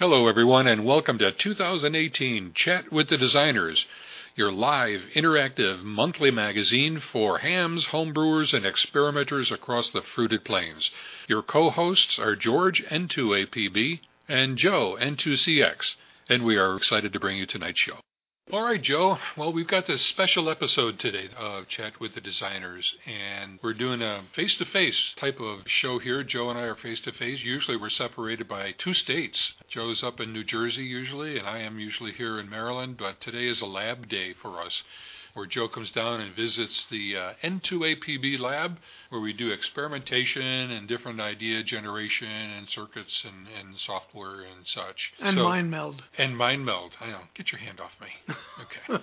Hello, everyone, and welcome to 2018 Chat with the Designers, your live, interactive monthly magazine for hams, homebrewers, and experimenters across the fruited plains. Your co hosts are George N2APB and Joe N2CX, and we are excited to bring you tonight's show. All right, Joe. Well, we've got this special episode today of Chat with the Designers, and we're doing a face to face type of show here. Joe and I are face to face. Usually we're separated by two states. Joe's up in New Jersey usually, and I am usually here in Maryland, but today is a lab day for us where Joe comes down and visits the uh, N2APB lab, where we do experimentation and different idea generation and circuits and, and software and such. And so, mind meld. And mind meld. I know. Get your hand off me. Okay.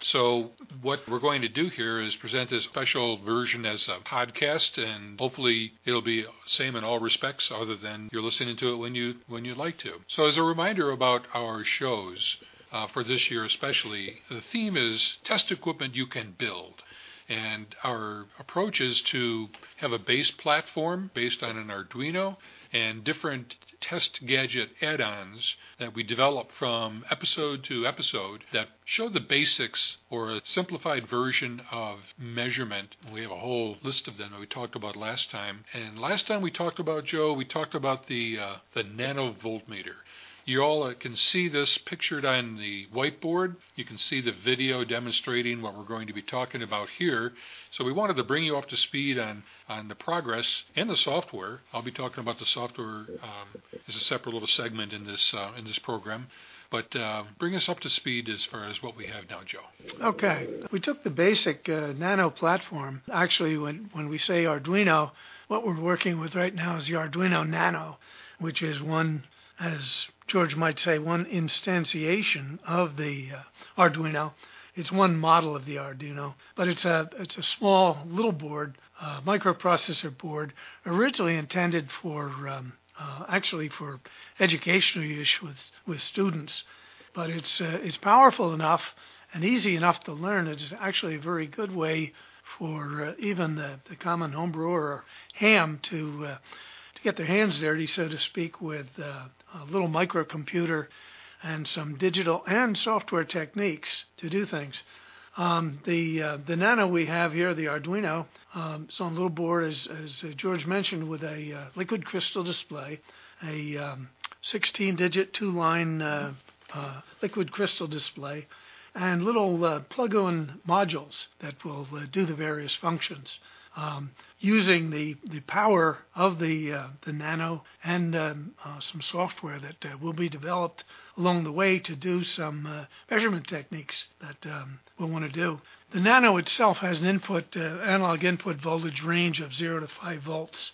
So, what we're going to do here is present this special version as a podcast, and hopefully it'll be same in all respects, other than you're listening to it when you when you'd like to. So, as a reminder about our shows, uh, for this year especially. The theme is test equipment you can build. And our approach is to have a base platform based on an Arduino and different test gadget add ons that we develop from episode to episode that show the basics or a simplified version of measurement. We have a whole list of them that we talked about last time. And last time we talked about, Joe, we talked about the, uh, the nanovoltmeter. You all can see this pictured on the whiteboard. You can see the video demonstrating what we're going to be talking about here. So we wanted to bring you up to speed on, on the progress and the software. I'll be talking about the software um, as a separate little segment in this uh, in this program. But uh, bring us up to speed as far as what we have now, Joe. Okay. We took the basic uh, Nano platform. Actually, when, when we say Arduino, what we're working with right now is the Arduino Nano, which is one as George might say, one instantiation of the uh, Arduino. It's one model of the Arduino, but it's a it's a small little board, uh, microprocessor board, originally intended for um, uh, actually for educational use with with students. But it's uh, it's powerful enough and easy enough to learn. It's actually a very good way for uh, even the, the common homebrewer or ham to uh, to get their hands dirty, so to speak, with uh, a little microcomputer and some digital and software techniques to do things. Um, the uh, the Nano we have here, the Arduino, um, it's on a little board, as, as uh, George mentioned, with a uh, liquid crystal display, a um, 16-digit two-line uh, uh, liquid crystal display, and little uh, plug-in modules that will do the various functions um, using the, the power of the, uh, the Nano and um, uh, some software that uh, will be developed along the way to do some uh, measurement techniques that um, we'll want to do. The Nano itself has an input uh, analog input voltage range of 0 to 5 volts.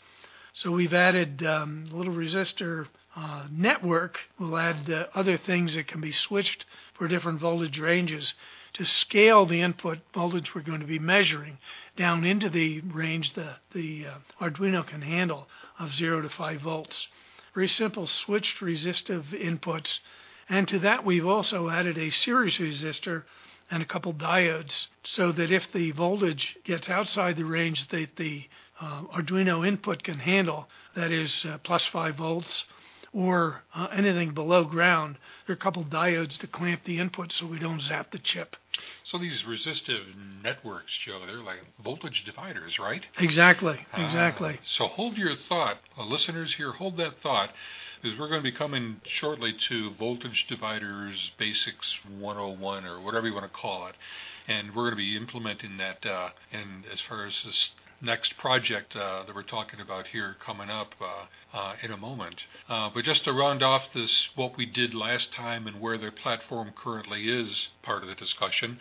So we've added um, a little resistor uh, network. We'll add other things that can be switched for different voltage ranges to scale the input voltage we're going to be measuring down into the range the, the uh, Arduino can handle of 0 to 5 volts. Very simple switched resistive inputs. And to that, we've also added a series resistor and a couple diodes so that if the voltage gets outside the range that the uh, Arduino input can handle, that is uh, plus 5 volts, or uh, anything below ground, there are a couple diodes to clamp the input so we don't zap the chip. So these resistive networks, Joe, they're like voltage dividers, right? Exactly, ah, exactly. So hold your thought. Uh, listeners here, hold that thought because we're going to be coming shortly to voltage dividers basics 101 or whatever you want to call it and we're going to be implementing that uh, and as far as this next project uh, that we're talking about here coming up uh, uh, in a moment. Uh, but just to round off this, what we did last time and where the platform currently is part of the discussion,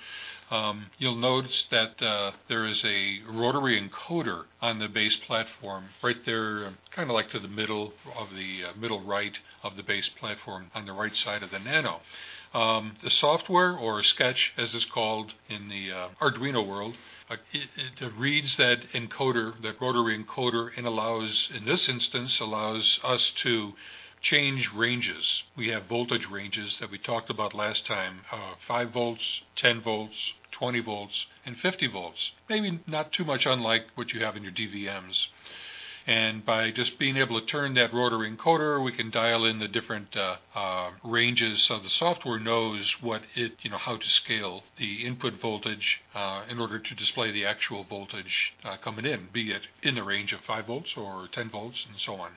um, you'll notice that uh, there is a rotary encoder on the base platform right there, kind of like to the middle of the uh, middle right of the base platform on the right side of the Nano. Um, the software, or Sketch as it's called in the Arduino world, it, it, reads that encoder, that rotary encoder, and allows, in this instance, allows us to change ranges. We have voltage ranges that we talked about last time uh, 5 volts, 10 volts, 20 volts, and 50 volts. Maybe not too much unlike what you have in your DVMs. And by just being able to turn that rotary encoder, we can dial in the different uh, uh, ranges so the software knows what it, you know, how to scale the input voltage uh, in order to display the actual voltage uh, coming in, be it in the range of 5 volts or 10 volts and so on.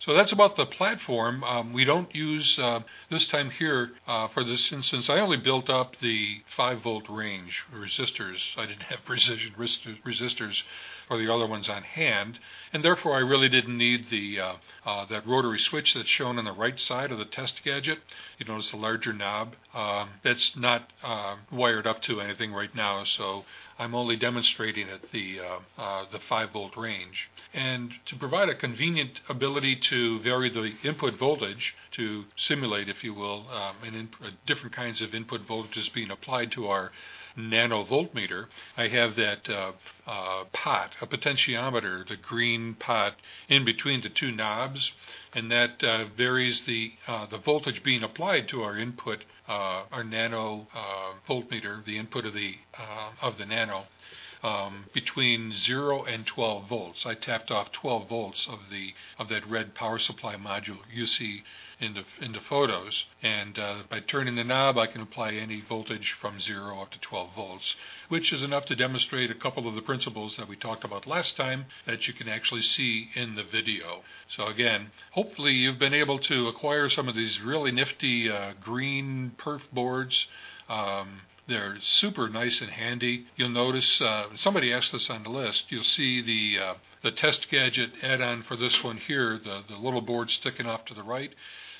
So that's about the platform. Um, we don't use uh, this time here uh, for this instance. I only built up the 5 volt range resistors. I didn't have precision resistors or the other ones on hand, and therefore I really didn't need the uh, uh, that rotary switch that's shown on the right side of the test gadget. You notice the larger knob. Um, that's not uh, wired up to anything right now, so I'm only demonstrating at the uh, uh, the 5 volt range. And to provide a convenient ability to vary the input voltage to simulate, if you will, um, in, different kinds of input voltages being applied to our nano voltmeter, I have that uh, uh, pot, a potentiometer, the green pot in between the two knobs, and that uh, varies the uh, the voltage being applied to our input, uh, our nano uh, voltmeter, the input of the of the nano um, between 0 and 12 volts. I tapped off 12 volts of the of that red power supply module you see in the in the photos, and uh, by turning the knob, I can apply any voltage from 0 up to 12 volts, which is enough to demonstrate a couple of the principles that we talked about last time that you can actually see in the video. So again, hopefully you've been able to acquire some of these really nifty uh, green perf boards. Um, they're super nice and handy. You'll notice uh, somebody asked this on the list. You'll see the uh, the test gadget add-on for this one here, the the little board sticking off to the right.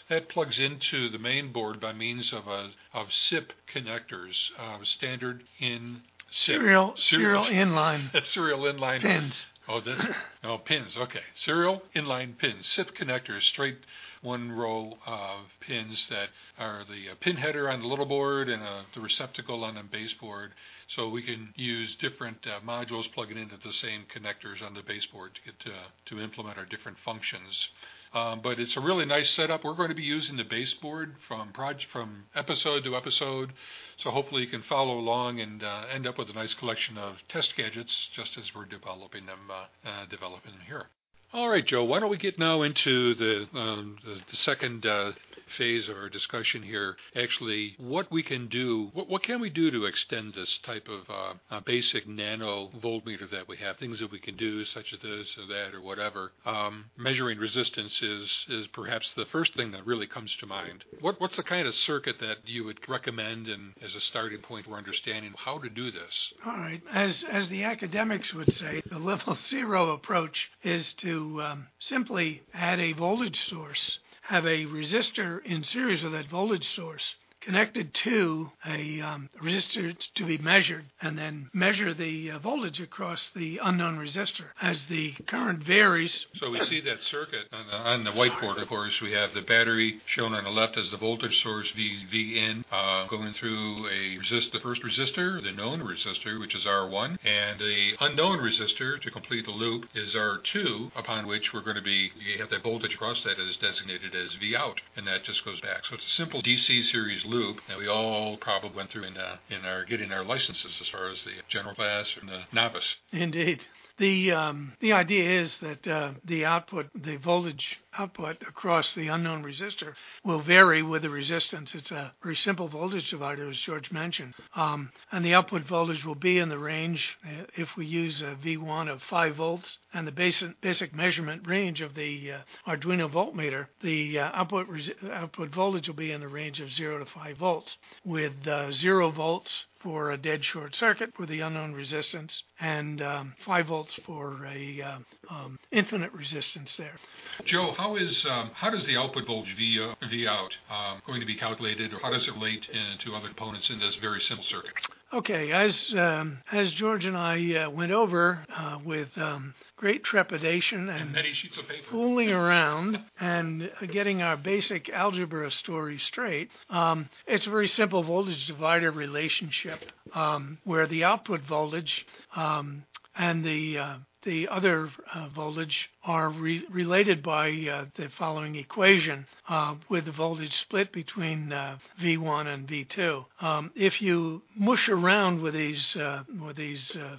That plugs into the main board by means of a of SIP connectors, uh, standard in SIP. Serial serial, serial inline. serial inline pins. Oh, this. Oh, pins. Okay, serial inline pins, SIP connectors, straight one row of pins that are the uh, pin header on the little board and uh, the receptacle on the baseboard. So we can use different uh, modules plugging into the same connectors on the baseboard to get to, to implement our different functions. Um, but it's a really nice setup. We're going to be using the baseboard from from episode to episode, so hopefully you can follow along and uh, end up with a nice collection of test gadgets, just as we're developing them, uh, uh, developing them here. All right, Joe, why don't we get now into the, um, the, the, second uh, phase of our discussion here? Actually, what we can do, what, what can we do to extend this type of uh, uh, basic nano voltmeter that we have? Things that we can do, such as this or that or whatever. Um, measuring resistance is, is perhaps the first thing that really comes to mind. What, what's the kind of circuit that you would recommend and as a starting point for understanding how to do this? All right. As, as the academics would say, the level zero approach is to um, simply add a voltage source, have a resistor in series with that voltage source, connected to a um, resistor to be measured and then measure the uh, voltage across the unknown resistor as the current varies. So we see that circuit on the, on the whiteboard, of course. We have the battery shown on the left as the voltage source V, uh, going through a resist, the first resistor, the known resistor, which is R1, and the unknown resistor to complete the loop is R2, upon which we're going to be, you have that voltage across that is designated as V out, and that just goes back. So it's a simple DC series loop that we all probably went through in, uh, in our getting our licenses as far as the general class and the novice. Indeed. The um, the idea is that uh, the output, the voltage output across the unknown resistor will vary with the resistance. It's a very simple voltage divider, as George mentioned, um, and the output voltage will be in the range. Uh, if we use a V1 of 5 volts and the basic basic measurement range of the uh, Arduino voltmeter, the uh, output resi- output voltage will be in the range of 0 to 5 volts, with uh, 0 volts for a dead short circuit for the unknown resistance and um, 5 volts for a uh, um, infinite resistance there. Joe, how is um, how does the output voltage V, uh, v out um, going to be calculated, or how does it relate uh, to other components in this very simple circuit? Okay, as um, as George and I uh, went over uh, with um, great trepidation and, and fooling around and getting our basic algebra story straight, um, it's a very simple voltage divider relationship um, where the output voltage um, and the uh, the other uh, voltage are re- related by uh, the following equation uh, with the voltage split between uh, V1 and V2. Um, if you mush around with these uh, with these uh,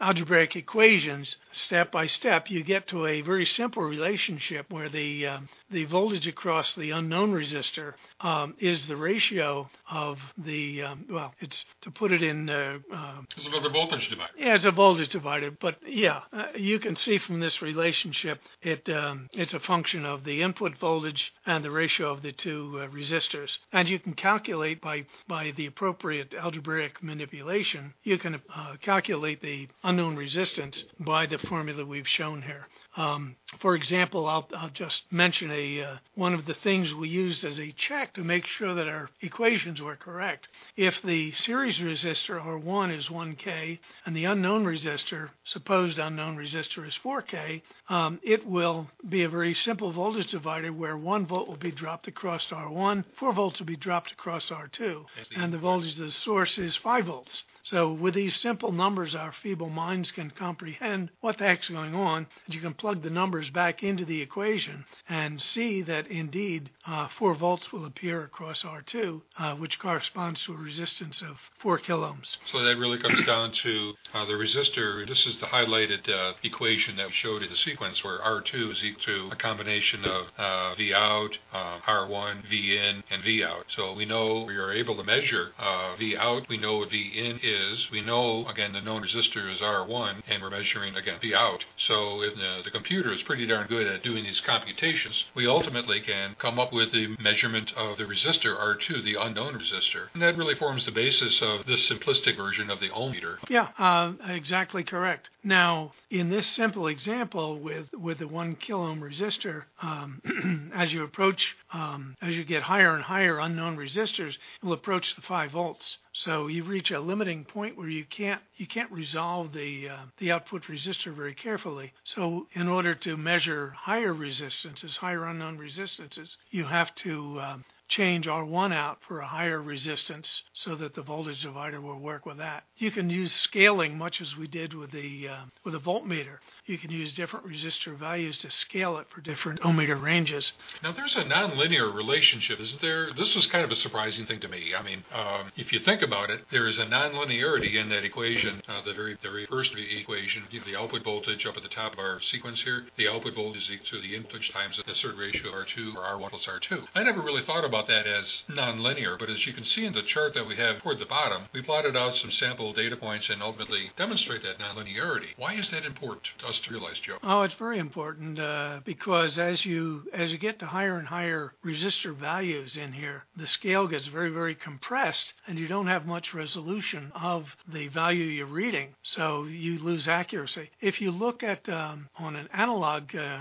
algebraic equations step by step, you get to a very simple relationship where the the voltage across the unknown resistor um, is the ratio of the um, well, it's to put it in. it's another voltage divider. Yeah, it's a voltage divider, but yeah, you can see from this relationship it um, it's a function of the input voltage and the ratio of the two uh, resistors. And you can calculate by, by the appropriate algebraic manipulation, you can uh, calculate the unknown resistance by the formula we've shown here. Um, for example, I'll, I'll, just mention a uh, one of the things we used as a check to make sure that our equations were correct. If the series resistor R1 is 1K and the unknown resistor, supposed unknown resistor is 4K, um, it will be a very simple voltage divider where 1 volt will be dropped across R1, 4 volts will be dropped across R2, and the voltage of the source is 5 volts. So with these simple numbers, our feeble minds can comprehend what the heck's going on, and you can plug the numbers back into the equation and see that indeed uh, 4 volts will appear across R2, uh, which corresponds to a resistance of 4 kiloohms. So that really comes down to uh, the resistor. This is the highlighted uh, equation that we showed in the sequence where R2 is equal to a combination of uh, V out, uh, R1, V in, and V out. So we know we are able to measure V out. We know what V in is. We know, again, the known resistor is R1, and we're measuring, again, V out. So if the, the computer is pretty darn good at doing these computations, we ultimately can come up with the measurement of the resistor R2, the unknown resistor. And that really forms the basis of this simplistic version of the ohm meter. Yeah, uh, exactly correct. Now, in this simple example with, with the one kilo ohm resistor, um, as you approach, um, as you get higher and higher unknown resistors, you'll approach the 5 volts. So you reach a limiting point where you can't you can't resolve the uh, the output resistor very carefully. So in order to measure higher resistances, higher unknown resistances, you have to uh, change R1 out for a higher resistance so that the voltage divider will work with that. You can use scaling much as we did with the uh, with a voltmeter. You can use different resistor values to scale it for different ohmmeter ranges. Now there's a nonlinear relationship, isn't there? This was kind of a surprising thing to me. I mean, um, if you think about it, there is a nonlinearity in that equation. Uh, the very the very first equation, the output voltage up at the top of our sequence here, the output voltage is equal to the input times a certain ratio of R2 or R1 plus R2. I never really thought about about that as nonlinear, but as you can see in the chart that we have toward the bottom, we plotted out some sample data points and ultimately demonstrate that nonlinearity. Why is that important to us realize, Joe? Oh, it's very important uh, because as you as you get to higher and higher resistor values in here, the scale gets very very compressed, and you don't have much resolution of the value you're reading, so you lose accuracy. If you look at um, on an analog uh,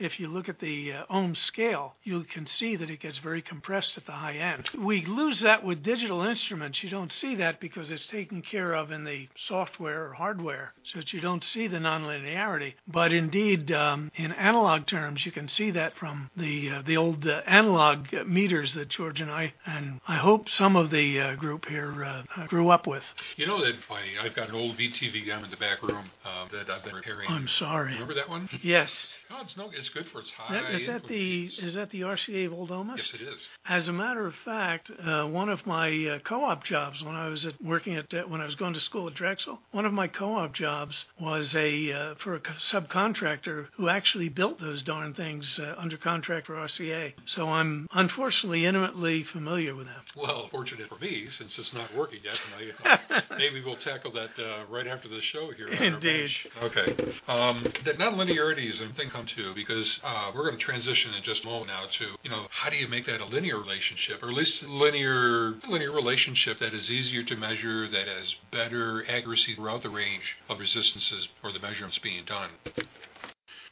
if you look at the uh, ohm scale, you can see that it gets very compressed at the high end. We lose that with digital instruments. You don't see that because it's taken care of in the software or hardware, so that you don't see the nonlinearity. But indeed, um, in analog terms, you can see that from the uh, the old uh, analog meters that George and I and I hope some of the uh, group here uh, grew up with. You know that funny. I've got an old VTV VTVM in the back room uh, that I've been repairing. I'm sorry. Remember that one? Yes. No, it's no. It's good for its high. Is that the is that the RCA VoltOhmyst? Yes, it is. As a matter of fact, uh, one of my uh, co-op jobs when I was at, working at uh, when I was going to school at Drexel, one of my co-op jobs was a uh, for a subcontractor who actually built those darn things uh, under contract for RCA. So I'm unfortunately intimately familiar with them. Well, fortunate for me since it's not working yet. I, maybe we'll tackle that uh, right after the show here. Indeed. Okay. Um, that nonlinearity is a thing come to because Uh, we're going to transition in just a moment now to you know how do you make that a linear relationship, or at least linear linear relationship that is easier to measure, that has better accuracy throughout the range of resistances or the measurements being done.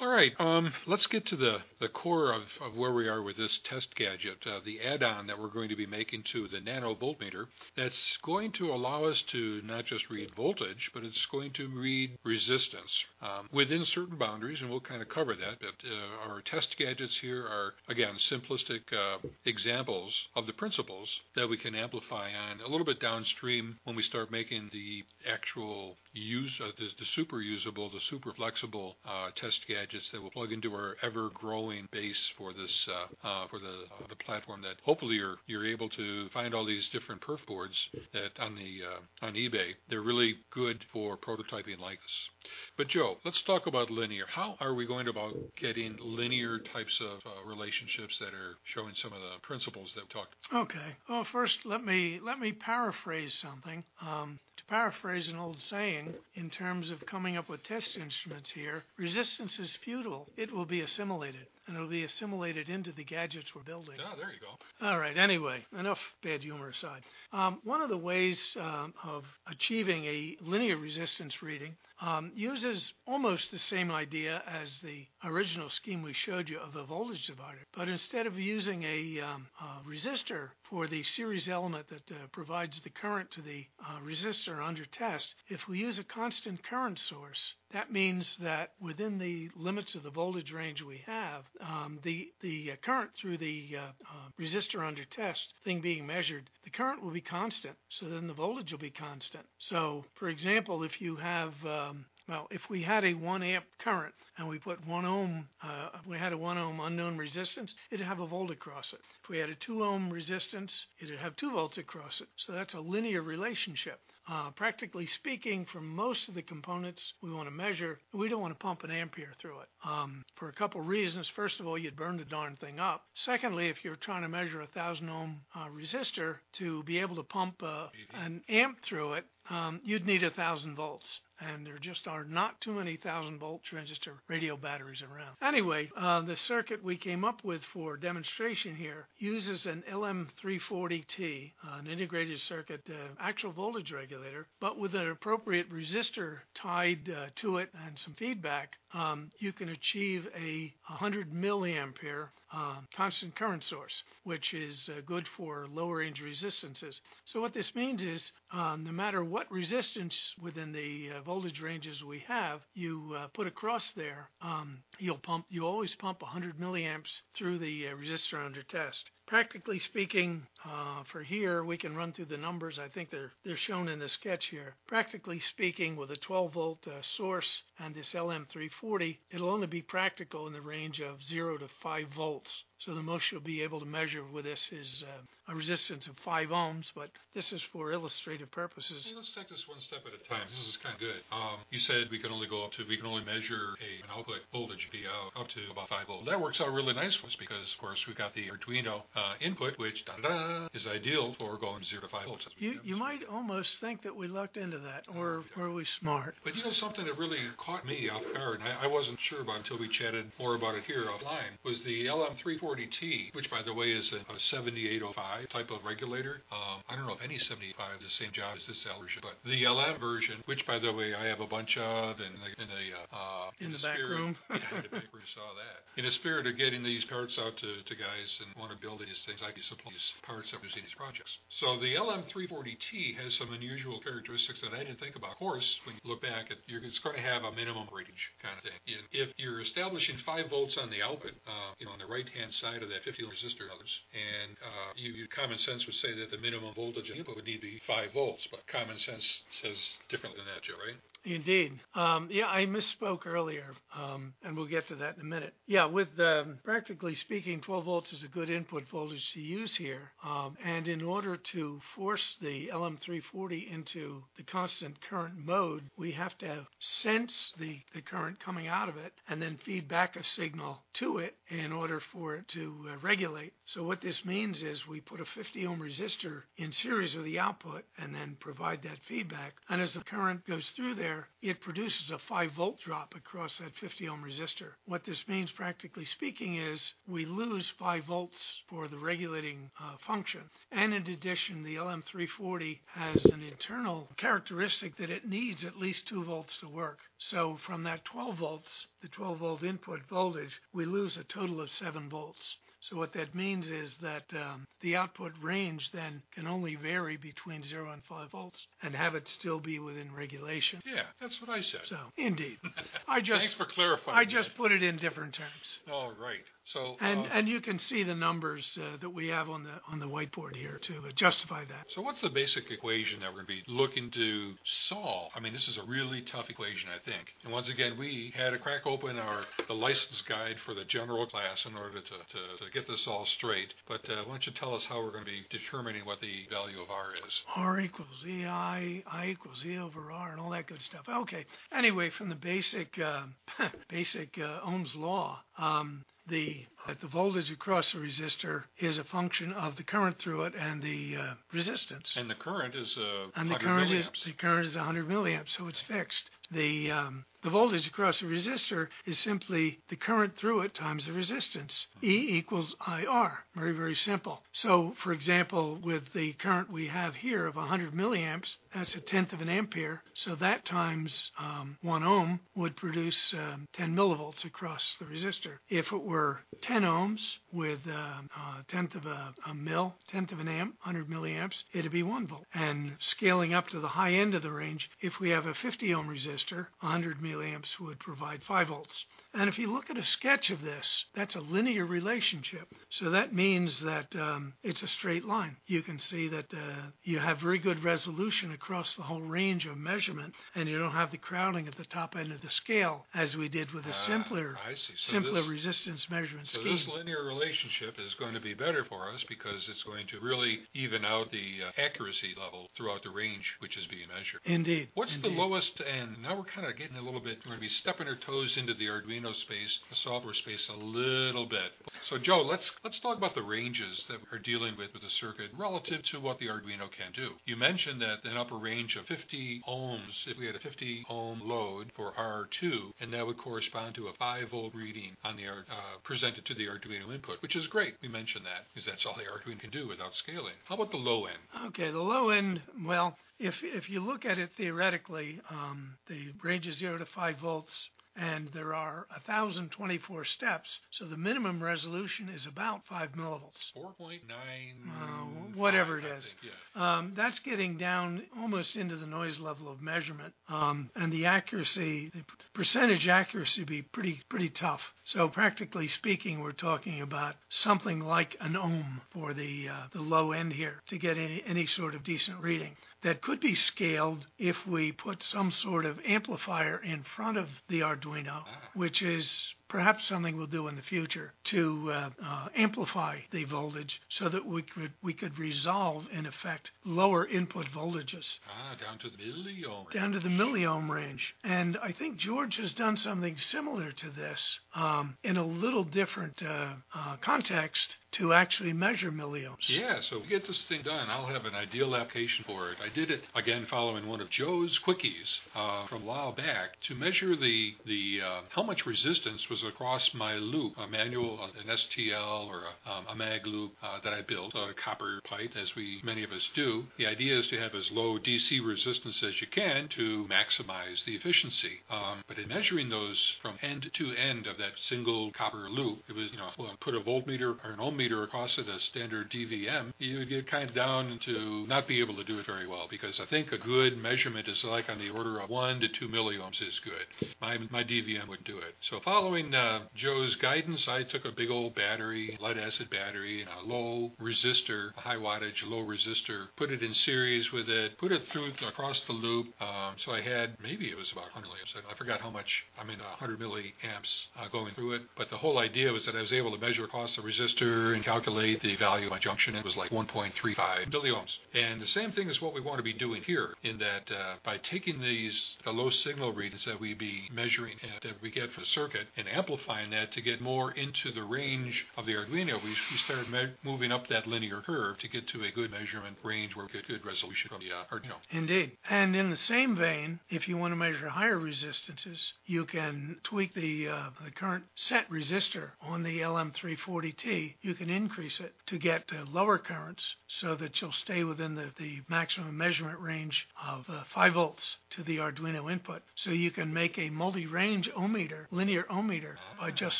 All right, um, let's get to the, the core of, of where we are with this test gadget, uh, the add-on that we're going to be making to the nano voltmeter that's going to allow us to not just read voltage, but it's going to read resistance um, within certain boundaries, and we'll kind of cover that. But uh, our test gadgets here are, again, simplistic uh, examples of the principles that we can amplify on a little bit downstream when we start making the actual use, uh, the, the super usable, the super flexible uh, test gadget gadgets that will plug into our ever-growing base for this uh, uh, for the uh, the platform. That hopefully you're you're able to find all these different perf boards that on the uh, on eBay. They're really good for prototyping like this. But Joe, let's talk about linear. How are we going about getting linear types of uh, relationships that are showing some of the principles that we talked? Okay. Well, first let me let me paraphrase something. Um, to paraphrase an old saying, in terms of coming up with test instruments here, resistance is futile. It will be assimilated, and it will be assimilated into the gadgets we're building. Ah, there you go. All right, anyway, enough bad humor aside. Um, one of the ways um, of achieving a linear resistance reading um, uses almost the same idea as the original scheme we showed you of the voltage divider, but instead of using a, um, a resistor for the series element that uh, provides the current to the uh, resistor under test, if we use a constant current source, that means that within the limits of the voltage range we have, um, the the uh, current through the uh, uh, resistor under test thing being measured, the current will be constant. So then the voltage will be constant. So, for example, if you have um, well, if we had a 1 amp current and we put 1 ohm, uh, we had a 1 ohm unknown resistance, it'd have a volt across it. If we had a 2 ohm resistance, it'd have 2 volts across it. So that's a linear relationship. Uh, practically speaking, for most of the components we want to measure, we don't want to pump an ampere through it um, for a couple reasons. First of all, you'd burn the darn thing up. Secondly, if you're trying to measure a thousand ohm uh, resistor to be able to pump uh, an amp through it, um, you'd need a thousand volts and there just are not too many thousand volt transistor radio batteries around. Anyway, uh, the circuit we came up with for demonstration here uses an LM340T, uh, an integrated circuit uh, actual voltage regulator, but with an appropriate resistor tied uh, to it and some feedback, um, you can achieve a 100 milliampere uh, constant current source, which is uh, good for lower range resistances. So what this means is um, no matter what resistance within the uh, voltage ranges we have, you uh, put across there, um, you'll pump. You always pump 100 milliamps through the uh, resistor under test. Practically speaking, uh, for here we can run through the numbers. I think they're they're shown in the sketch here. Practically speaking, with a 12 volt source and this LM340, it'll only be practical in the range of zero to five volts. So the most you'll be able to measure with this is uh, a resistance of 5 ohms, but this is for illustrative purposes. Hey, let's take this one step at a time. This is kind of good. Um, you said we can only go up to, we can only measure a, an output voltage be out up to about 5 volts. That works out really nice for us because, of course, we've got the Arduino uh, input, which da-da, is ideal for going 0 to 5 volts. You, you might almost think that we looked into that, or oh, were we smart? But you know, something that really caught me off guard, and I, I wasn't sure about until we chatted more about it here offline, was the LM340 40T, which by the way is a, a 7805 type of regulator. Um, I don't know if any 75 is the same job as this L version, but the LM version, which by the way I have a bunch of in the in the, uh, uh in, in the, the back spirit, room. yeah, in the back room saw that. In the spirit of getting these parts out to, to guys and want to build these things, I can supply these parts that in these projects. So the LM340T has some unusual characteristics that I didn't think about. Of course, when you look back at, you're, it's going to have a minimum range kind of thing. If you're establishing five volts on the output, uh, you know, on the right hand side of that 50 ohm resistor others. And uh, you, you, common sense would say that the minimum voltage input would need to be 5 volts, but common sense says differently than that, Joe, right? Indeed. Um, yeah, I misspoke earlier, um, and we'll get to that in a minute. Yeah, with um, practically speaking, 12 volts is a good input voltage to use here. Um, and in order to force the LM340 into the constant current mode, we have to sense the, the current coming out of it and then feed back a signal to it in order for to uh, regulate. So what this means is we put a 50 ohm resistor in series with the output and then provide that feedback. And as the current goes through there, it produces a 5 volt drop across that 50 ohm resistor. What this means, practically speaking, is we lose 5 volts for the regulating uh, function. And in addition, the LM340 has an internal characteristic that it needs at least 2 volts to work. So from that 12 volts, the 12 volt input voltage, we lose a total of 7 volts. So what that means is that um, the output range then can only vary between 0 and 5 volts and have it still be within regulation. Yeah, that's what I said. So, indeed. I just Thanks for clarifying. I just that. put it in different terms. All right. So And uh, and you can see the numbers uh, that we have on the on the whiteboard here to justify that. So what's the basic equation that we're going to be looking to solve? I mean, this is a really tough equation, I think. And once again, we had to crack open our the license guide for the general class in order to, to, to get this all straight. But uh, why don't you tell us how we're going to be determining what the value of R is? R equals E I, I equals E over R, and all that good stuff. Okay. Anyway, from the basic uh, basic uh, Ohm's law, um, the that the voltage across the resistor is a function of the current through it and the uh, resistance. And the current is uh, And the 100 current milliamps. is the current is 100 milliamps, so it's fixed. The um, the voltage across the resistor is simply the current through it times the resistance. E equals IR. Very very simple. So, for example, with the current we have here of 100 milliamps, that's a tenth of an ampere. So that times um, one ohm would produce um, 10 millivolts across the resistor. If it were 10 ohms with um, a tenth of a, a mil, tenth of an amp, 100 milliamps, it'd be one volt. And scaling up to the high end of the range, if we have a 50 ohm resistor, 100 milliamps would provide 5 volts. And if you look at a sketch of this, that's a linear relationship. So that means that um, it's a straight line. You can see that uh, you have very good resolution across the whole range of measurement, and you don't have the crowding at the top end of the scale as we did with a Ah, simpler. So simpler this- resistance measurement So scheme. this linear relationship is going to be better for us because it's going to really even out the uh, accuracy level throughout the range which is being measured. Indeed. What's indeed. the lowest? And now we're kind of getting a little bit. We're going to be stepping our toes into the Arduino space, the software space, a little bit. So, Joe, let's let's talk about the ranges that we're dealing with with the circuit relative to what the Arduino can do. You mentioned that an upper range of 50 ohms. If we had a 50 ohm load for R2, and that would correspond to a 5 volt reading on the Ar- uh, presented to the Arduino input, which is great. We mentioned that because that's all the Arduino can do without scaling. How about the low end? Okay, the low end, well, if if you look at it theoretically, um, the range is 0 to 5 volts, and there are 1,024 steps, so the minimum resolution is about 5 millivolts. 4.9. Uh, whatever it is. Think, yeah. Um, that's getting down almost into the noise level of measurement, um, and the accuracy, the percentage accuracy, would be pretty pretty tough. So practically speaking, we're talking about something like an ohm for the uh, the low end here to get any, any sort of decent reading. That could be scaled if we put some sort of amplifier in front of the Arduino, ah. which is perhaps something we'll do in the future to uh, uh, amplify the voltage so that we could we could resolve in effect lower input voltages Ah, down to the milliohm. down to the milliohm range. And I think George has done something similar to this um, in a little different uh, uh, context to actually measure milliohms. Yeah, so get this thing done, I'll have an ideal application for it. I did it again following one of Joe's quickies uh, from a while back to measure the the uh, how much resistance was across my loop, a manual, uh, an STL or a, um, a mag loop uh, that I built, a copper pipe, as we many of us do. The idea is to have as low DC resistance as you can to maximize the efficiency. Um, but in measuring those from end to end of that single copper loop, it was you know well, put a voltmeter or an ohm meter across it, a standard DVM, you would get kind of down to not be able to do it very well because I think a good measurement is like on the order of one to two milliohms is good. My my DVM would do it. So following uh, Joe's guidance, I took a big old battery, lead acid battery, a low resistor, a high wattage low resistor, put it in series with it, put it through across the loop. Um, so I had maybe it was about 100 milliamps. I forgot how much. I mean, 100 milliamps uh, going through it. But the whole idea was that I was able to measure across the resistor and calculate the value of my junction. It was like 1.35 milliohms. And the same thing is what we want to be doing here, in that uh, by taking these the low signal readings that we be measuring uh, that we get for the circuit and amplifying that to get more into the range of the Arduino, we, we started me- moving up that linear curve to get to a good measurement range where we get good resolution from the uh, Arduino. Indeed. And in the same vein, if you want to measure higher resistances, you can tweak the, uh, the current set resistor on the LM340T. You can increase it to get uh, lower currents so that you'll stay within the, the maximum measurement range of uh, 5 volts to the Arduino input. So you can make a multi-range ohmmeter, linear ohmmeter, by just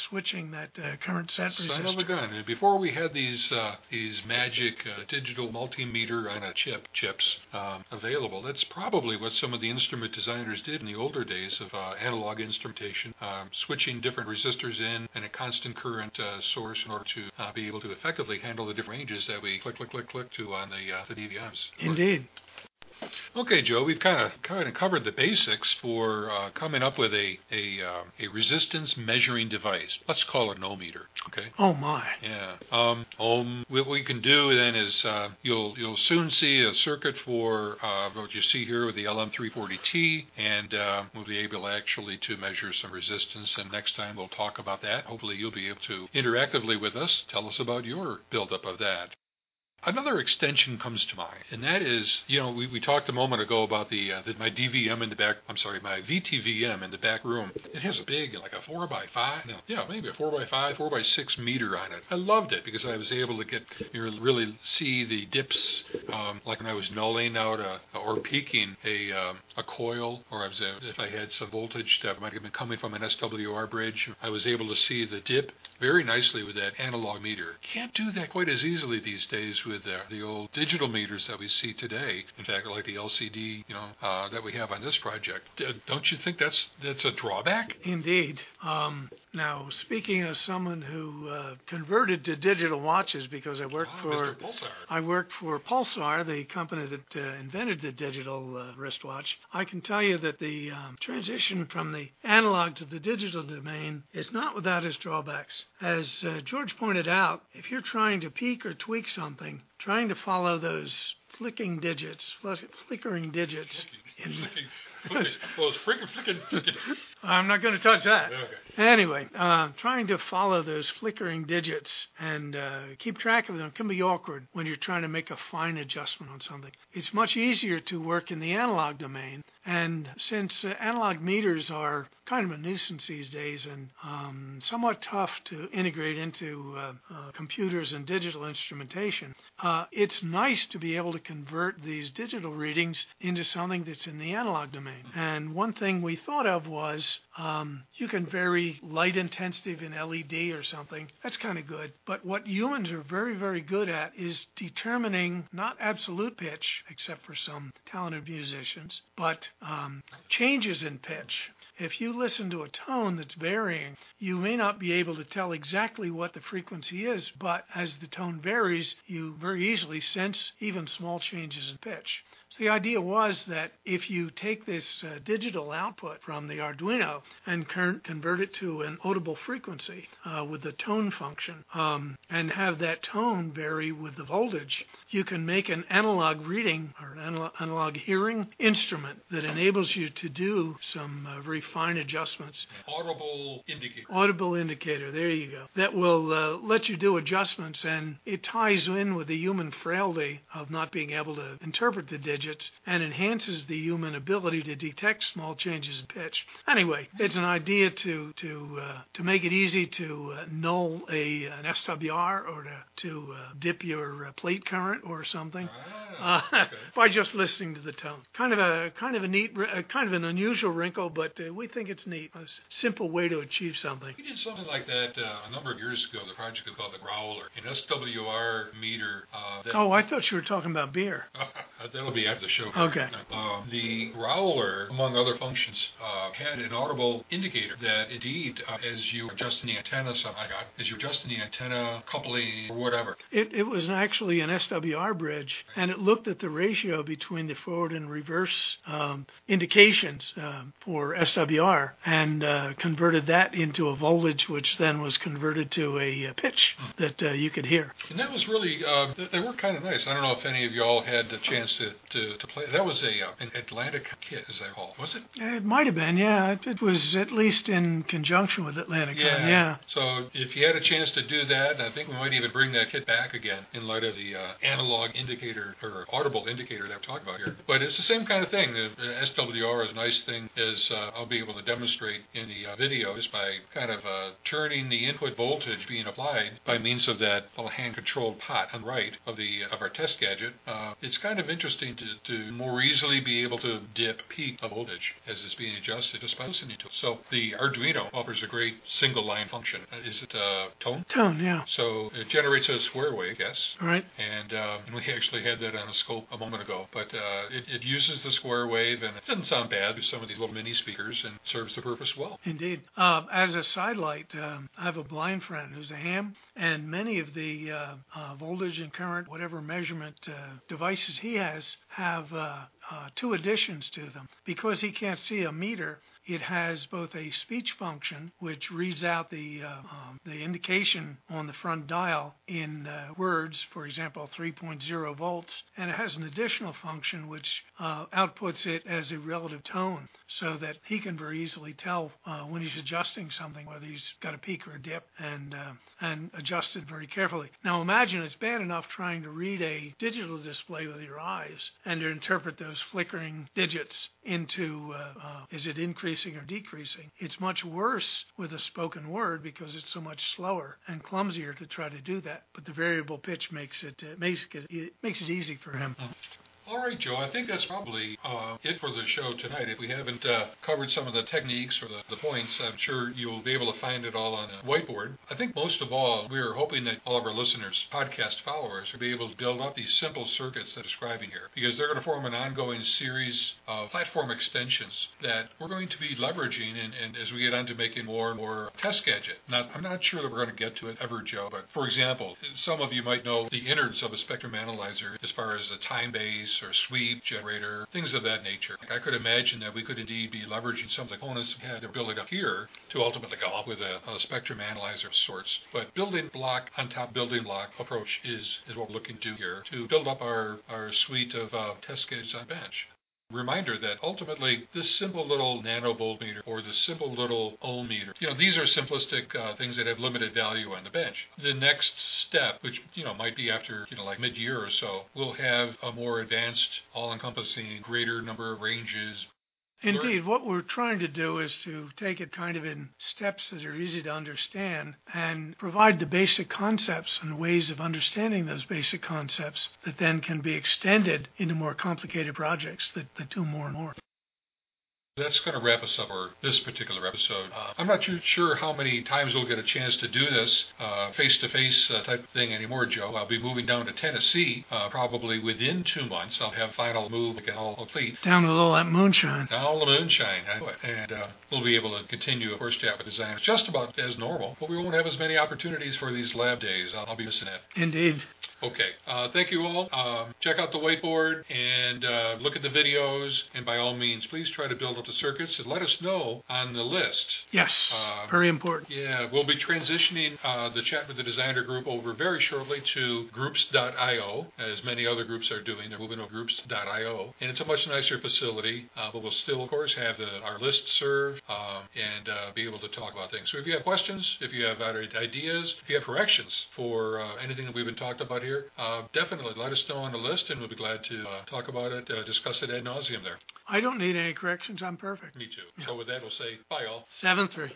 switching that uh, current set Son resistor. of a gun! And before we had these uh, these magic uh, digital multimeter on a chip chips um, available, that's probably what some of the instrument designers did in the older days of uh, analog instrumentation, um, switching different resistors in and a constant current uh, source in order to uh, be able to effectively handle the different ranges that we click click click click to on the uh, the DVMs. Indeed. Okay, Joe, we've kind of kind of covered the basics for uh, coming up with a a, uh, a resistance measuring device. Let's call it an ohmmeter. Okay. Oh my. Yeah. Um, ohm. What we can do then is uh, you'll you'll soon see a circuit for uh, what you see here with the LM340T, and uh, we'll be able actually to measure some resistance. And next time we'll talk about that. Hopefully you'll be able to interactively with us. Tell us about your buildup of that. Another extension comes to mind, and that is, you know, we, we talked a moment ago about the, uh, the my DVM in the back. I'm sorry, my VTVM in the back room. It has a big, like a four by five, no, yeah, maybe a four by five, four by six meter on it. I loved it because I was able to get, you know, really see the dips, um, like when I was nulling out a, or peaking a um, a coil, or I was uh, if I had some voltage that might have been coming from an SWR bridge, I was able to see the dip very nicely with that analog meter. Can't do that quite as easily these days with uh, the old digital meters that we see today. In fact, like the LCD, you know, uh, that we have on this project. Don't you think that's that's a drawback? Indeed. Um, now, speaking as someone who uh, converted to digital watches because I worked Ah, for. I worked for Pulsar, the company that uh, invented the digital uh, wristwatch. I can tell you that the um, transition from the analog to the digital domain is not without its drawbacks. As uh, George pointed out, if you're trying to peak or tweak something, trying to follow those flicking digits, flick- flickering digits. In, Flicking, flicking, well, it's freaking, freaking, freaking. I'm not going to touch that. Okay. Anyway, uh, trying to follow those flickering digits and uh, keep track of them can be awkward when you're trying to make a fine adjustment on something. It's much easier to work in the analog domain. And since uh, analog meters are kind of a nuisance these days and um, somewhat tough to integrate into uh, uh, computers and digital instrumentation, uh, it's nice to be able to convert these digital readings into something that's in the analog domain. And one thing we thought of was um, you can vary light intensity in LED or something. That's kind of good. But what humans are very, very good at is determining not absolute pitch, except for some talented musicians, but um, changes in pitch. If you listen to a tone that's varying, you may not be able to tell exactly what the frequency is, but as the tone varies, you very easily sense even small changes in pitch. So the idea was that if you take this uh, digital output from the Arduino and con- convert it to an audible frequency uh, with the tone function um, and have that tone vary with the voltage, you can make an analog reading or an anal- analog hearing instrument that enables you to do some uh, very fine adjustments. Audible indicator. audible indicator. There you go. That will uh, let you do adjustments and it ties in with the human frailty of not being able to interpret the digits and enhances the human ability to detect small changes in pitch anyway it's an idea to to uh, to make it easy to uh, null a an SWR or to to uh, dip your uh, plate current or something uh, Ah, okay. by just listening to the tone. Kind of a kind of a neat, uh, kind of an unusual wrinkle, but uh, we think it's neat. A simple way to achieve something. We did something like that uh, a number of years ago. The project we called the Growler, an SWR meter. Uh, Oh, I thought you were talking about beer. that'll be after the show. Okay. Uh, the Growler, among other functions, uh, had an audible indicator that indeed, uh, as you adjusting the antenna, something like that, as you're adjusting the antenna coupling or whatever, It, it was actually an SWR bridge, and it looked at the ratio between the forward and reverse um, indications um, for SWR and uh, converted that into a voltage, which then was converted to a uh, pitch that uh, you could hear. And that was really, uh, they were kind of nice. I don't know if any of y'all had the chance chance to, to, to play. That was a uh, an Atlantic kit, as I recall. Was it? It might have been, yeah. It, it was at least in conjunction with Atlantic. Yeah. yeah. So if you had a chance to do that, I think we might even bring that kit back again in light of the uh, analog indicator or audible indicator that we're talking about here. But it's the same kind of thing. The SWR is a nice thing is uh, I'll be able to demonstrate in the uh, videos by kind of uh, turning the input voltage being applied by means of that little hand-controlled pot on the right of the of our test gadget. Uh, it's kind of interesting to, to more easily be able to dip peak of voltage as it's being adjusted just by listening to it. So the Arduino offers a great single line function. Uh, is it uh, tone? Tone, yeah. So it generates a square wave, yes. All right. And, um, and we actually had that on a scope a moment ago. But uh, it, it uses the square wave and it doesn't sound bad with some of these little mini speakers and serves the purpose well. Indeed. Uh, as a sidelight, um, I have a blind friend who's a ham, and many of the uh, uh, voltage and current, whatever measurement uh, devices he has, have uh, uh, two additions to them. Because he can't see a meter, it has both a speech function, which reads out the uh, um, the indication on the front dial in uh, words, for example, 3.0 volts, and it has an additional function which uh, outputs it as a relative tone, so that he can very easily tell uh, when he's adjusting something whether he's got a peak or a dip, and and adjust it very carefully. Now imagine it's bad enough trying to read a digital display with your eyes and to interpret those flickering digits into uh, is it increasing or decreasing. It's much worse with a spoken word because it's so much slower and clumsier to try to do that. But the variable pitch makes it uh, makes it, it makes it easy for him. All right, Joe. I think that's probably uh, it for the show tonight. If we haven't uh, covered some of the techniques or the, the points, I'm sure you'll be able to find it all on a whiteboard. I think most of all, we're hoping that all of our listeners, podcast followers, will be able to build up these simple circuits that I'm describing here because they're going to form an ongoing series of platform extensions that we're going to be leveraging and, and as we get on to making more and more test gadget. Now, I'm not sure that we're going to get to it ever, Joe, but for example, some of you might know the innards of a spectrum analyzer as far as the time base or sweep generator, things of that nature. I could imagine that we could indeed be leveraging some of the components we had building up here to ultimately come up with a, a spectrum analyzer of sorts. But building block on top building block approach is, is what we're looking to do here to build up our, our suite of uh, test cases on bench reminder that ultimately this simple little nanovoltmeter or the simple little ohm meter, you know, these are simplistic uh, things that have limited value on the bench. The next step, which, you know, might be after, you know, like mid-year or so, we'll have a more advanced, all-encompassing, greater number of ranges, Indeed, what we're trying to do is to take it kind of in steps that are easy to understand and provide the basic concepts and ways of understanding those basic concepts that then can be extended into more complicated projects that, that do more and more. That's going to wrap us up for this particular episode. Uh, I'm not too sure how many times we'll get a chance to do this face to face type of thing anymore, Joe. I'll be moving down to Tennessee uh, probably within two months. I'll have final move all complete. Down a all that moonshine. Down all the moonshine. And uh, we'll be able to continue, of course, chat with designers just about as normal, but we won't have as many opportunities for these lab days. I'll, I'll be missing it. Indeed. Okay. Uh, thank you all. Um, check out the whiteboard and uh, look at the videos. And by all means, please try to build up the circuits and let us know on the list. Yes. Um, very important. Yeah. We'll be transitioning uh, the chat with the designer group over very shortly to groups.io, as many other groups are doing. They're moving to groups.io. And it's a much nicer facility, uh, but we'll still, of course, have the, our listserv um, and uh, be able to talk about things. So if you have questions, if you have ideas, if you have corrections for uh, anything that we've been talking about here, here, uh, definitely let us know on the list, and we'll be glad to uh, talk about it, uh, discuss it ad nauseum there. I don't need any corrections. I'm perfect. Me too. Yeah. So with that, we'll say bye, all. Seven three.